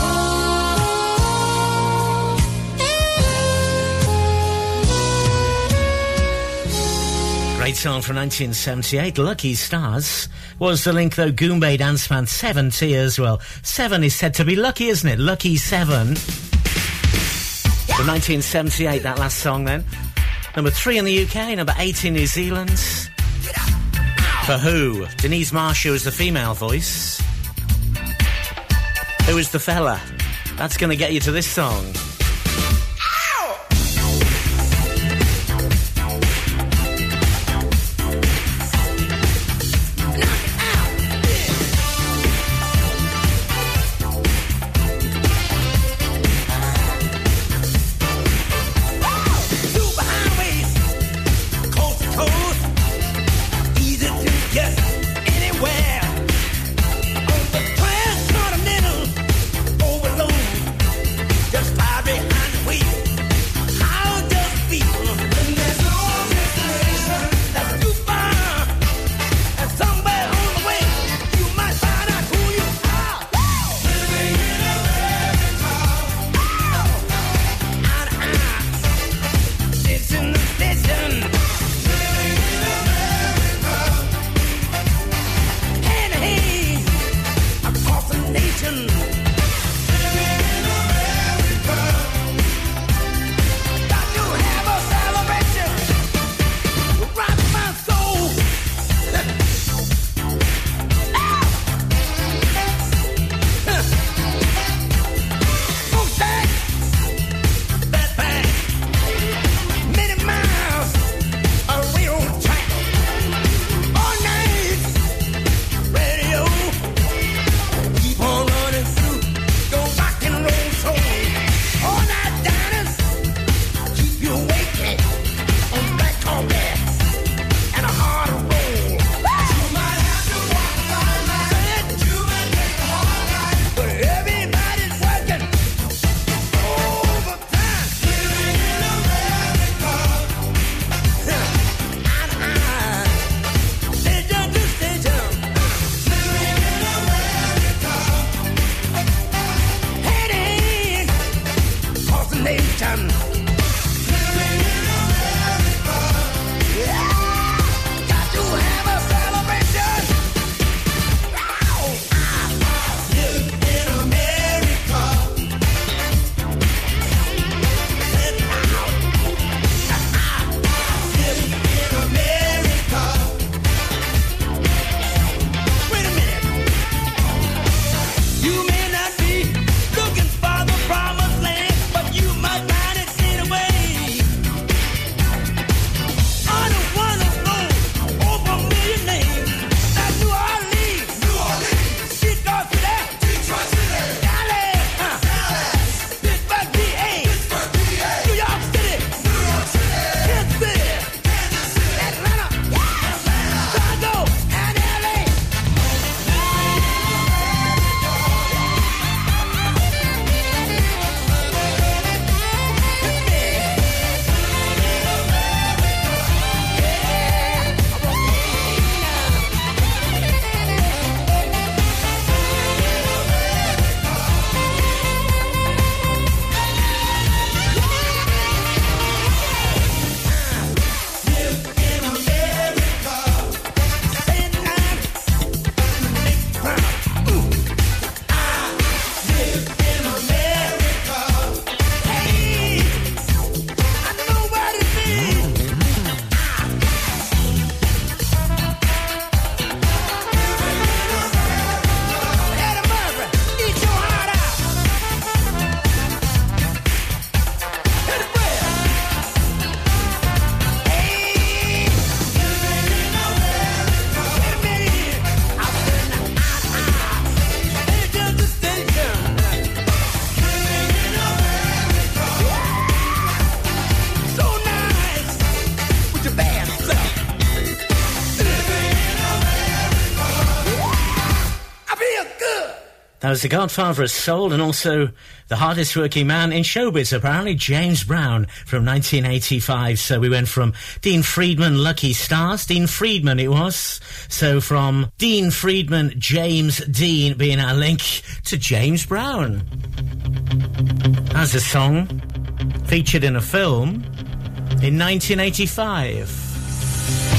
Great song from 1978, Lucky Stars. Was the link, though, Goombay Dance Band 7 Tears. Well, 7 is said to be lucky, isn't it? Lucky 7. From 1978, that last song then. Number 3 in the UK, number 8 in New Zealand. For who? Denise Marsa is the female voice. Who is the fella? That's going to get you to this song. Was the godfather of soul and also the hardest working man in showbiz, apparently, James Brown from 1985. So we went from Dean Friedman, Lucky Stars, Dean Friedman it was. So from Dean Friedman, James Dean being our link to James Brown. As a song featured in a film in 1985.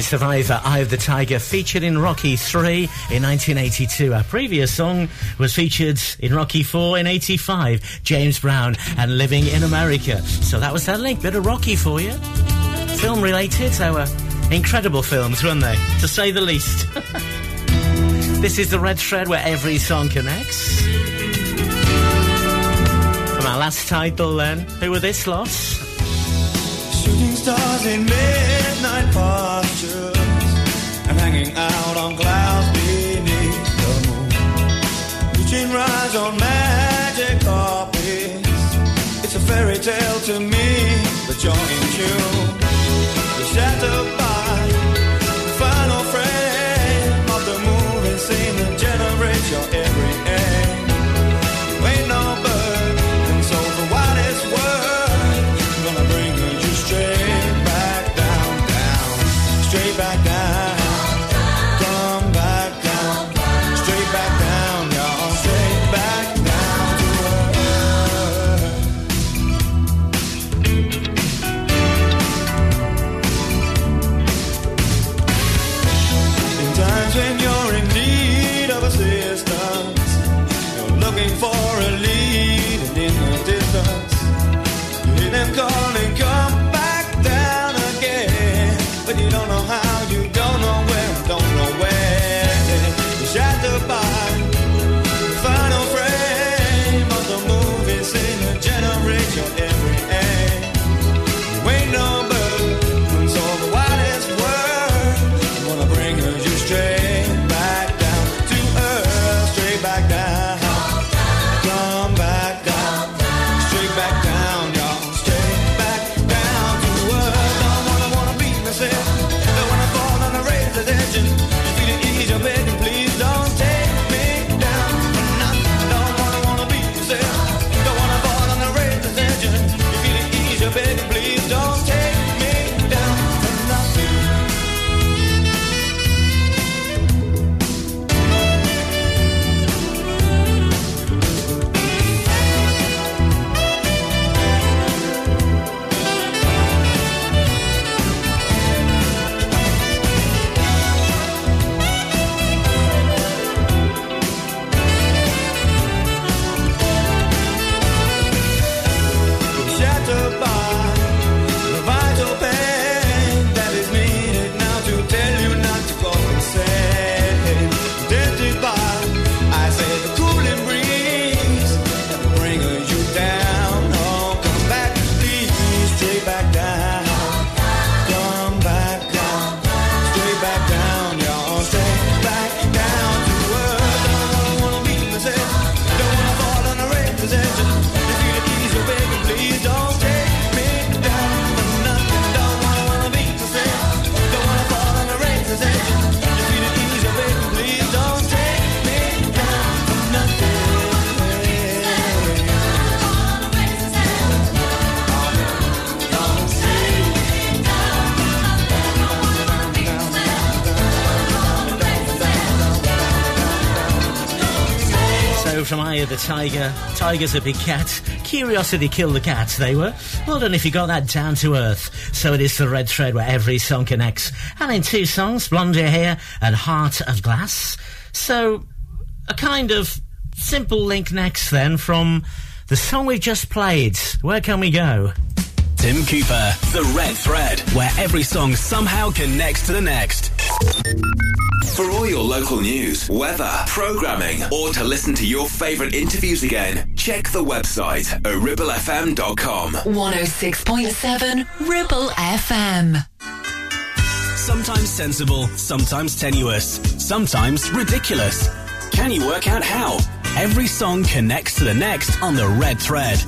Is Survivor, Eye of the Tiger, featured in Rocky 3 in 1982. Our previous song was featured in Rocky 4 in 85, James Brown and Living in America. So that was that link, bit of Rocky for you. Film related, so incredible films, weren't they? To say the least. this is the Red Thread where every song connects. From our last title then, who were this lot? Stars in midnight postures and hanging out on clouds beneath the moon. Reaching rise on magic copies. It's a fairy tale to me, but in tune. You're shattered by the final frame of the moving scene that generates your every Tiger, Tiger's a big cat. Curiosity killed the cat, they were. Well done if you got that down to earth. So it is the red thread where every song connects. And in two songs, Blondie here and Heart of Glass. So a kind of simple link next then from the song we just played. Where can we go? Tim Cooper, The Red Thread, where every song somehow connects to the next. For all your local news, weather, programming, or to listen to your favourite interviews again, check the website ribblefm.com. 106.7 Ribble FM. Sometimes sensible, sometimes tenuous, sometimes ridiculous. Can you work out how? Every song connects to the next on the red thread.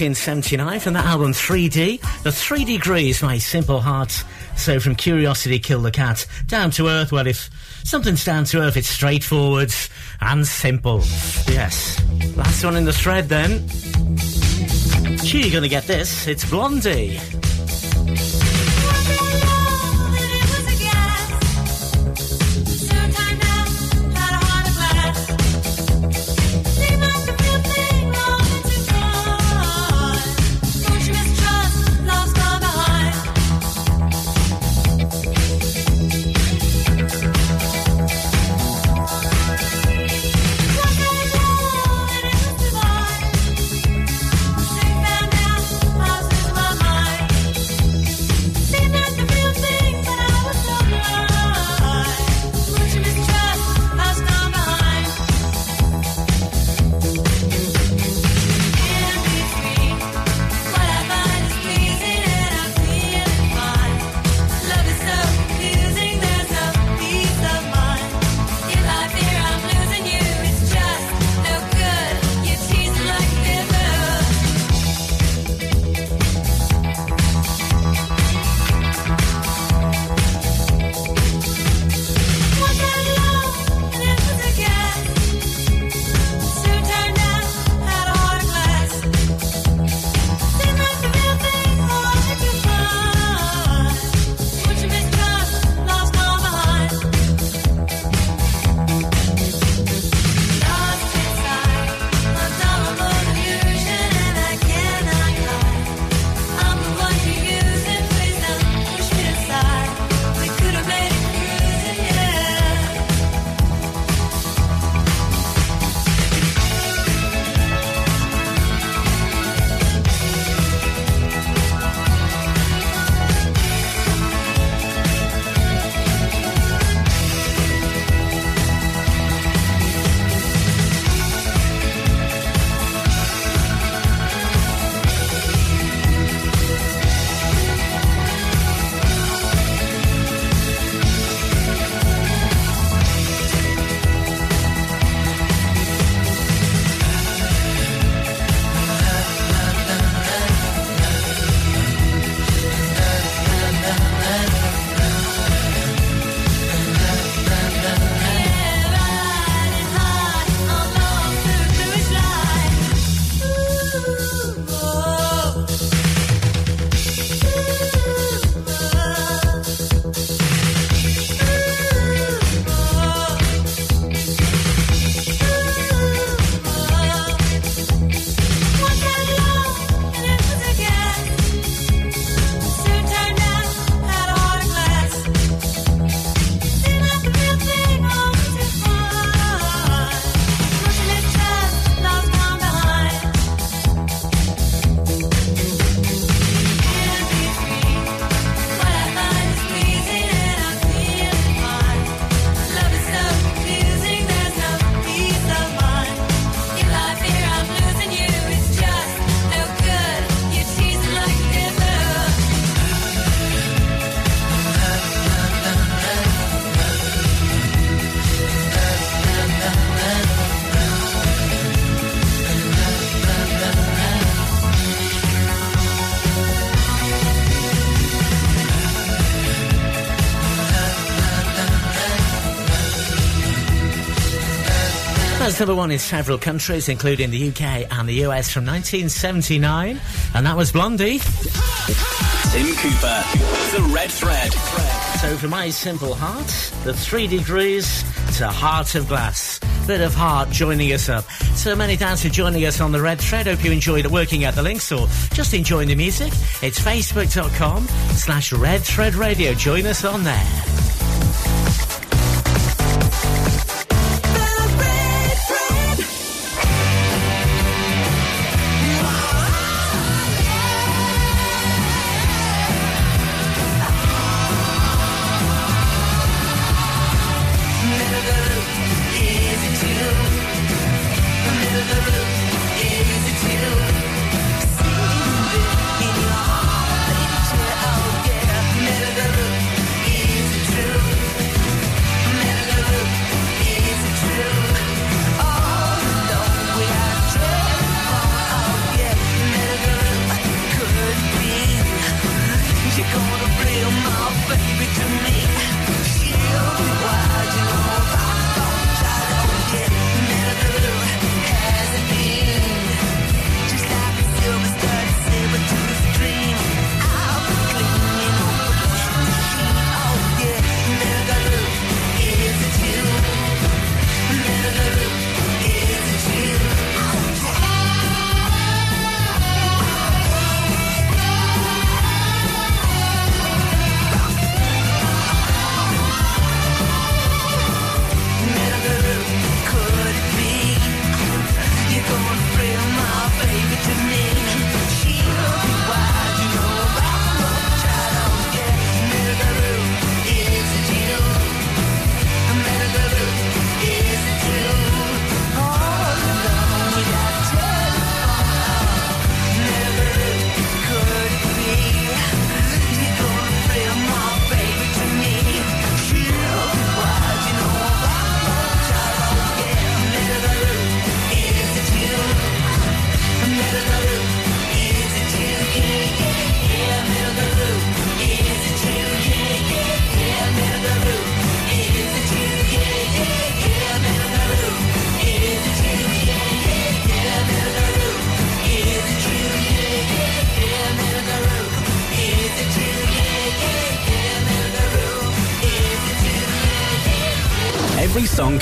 1979, from that album 3D, the 3 Degrees, My Simple Heart. So from Curiosity Kill the Cat, down to earth, well, if something's down to earth, it's straightforward and simple. Yes. Last one in the thread then. You're gonna get this. It's Blondie. That's number one in several countries, including the UK and the US from 1979. And that was Blondie. Tim Cooper, The Red Thread. So from My Simple Heart, the three degrees to Heart of Glass. Bit of heart joining us up. So many thanks for joining us on the Red Thread. Hope you enjoyed working out the links or just enjoying the music. It's facebook.com slash Red Thread Radio. Join us on there.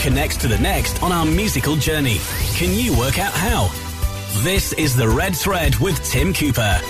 Connects to the next on our musical journey. Can you work out how? This is The Red Thread with Tim Cooper.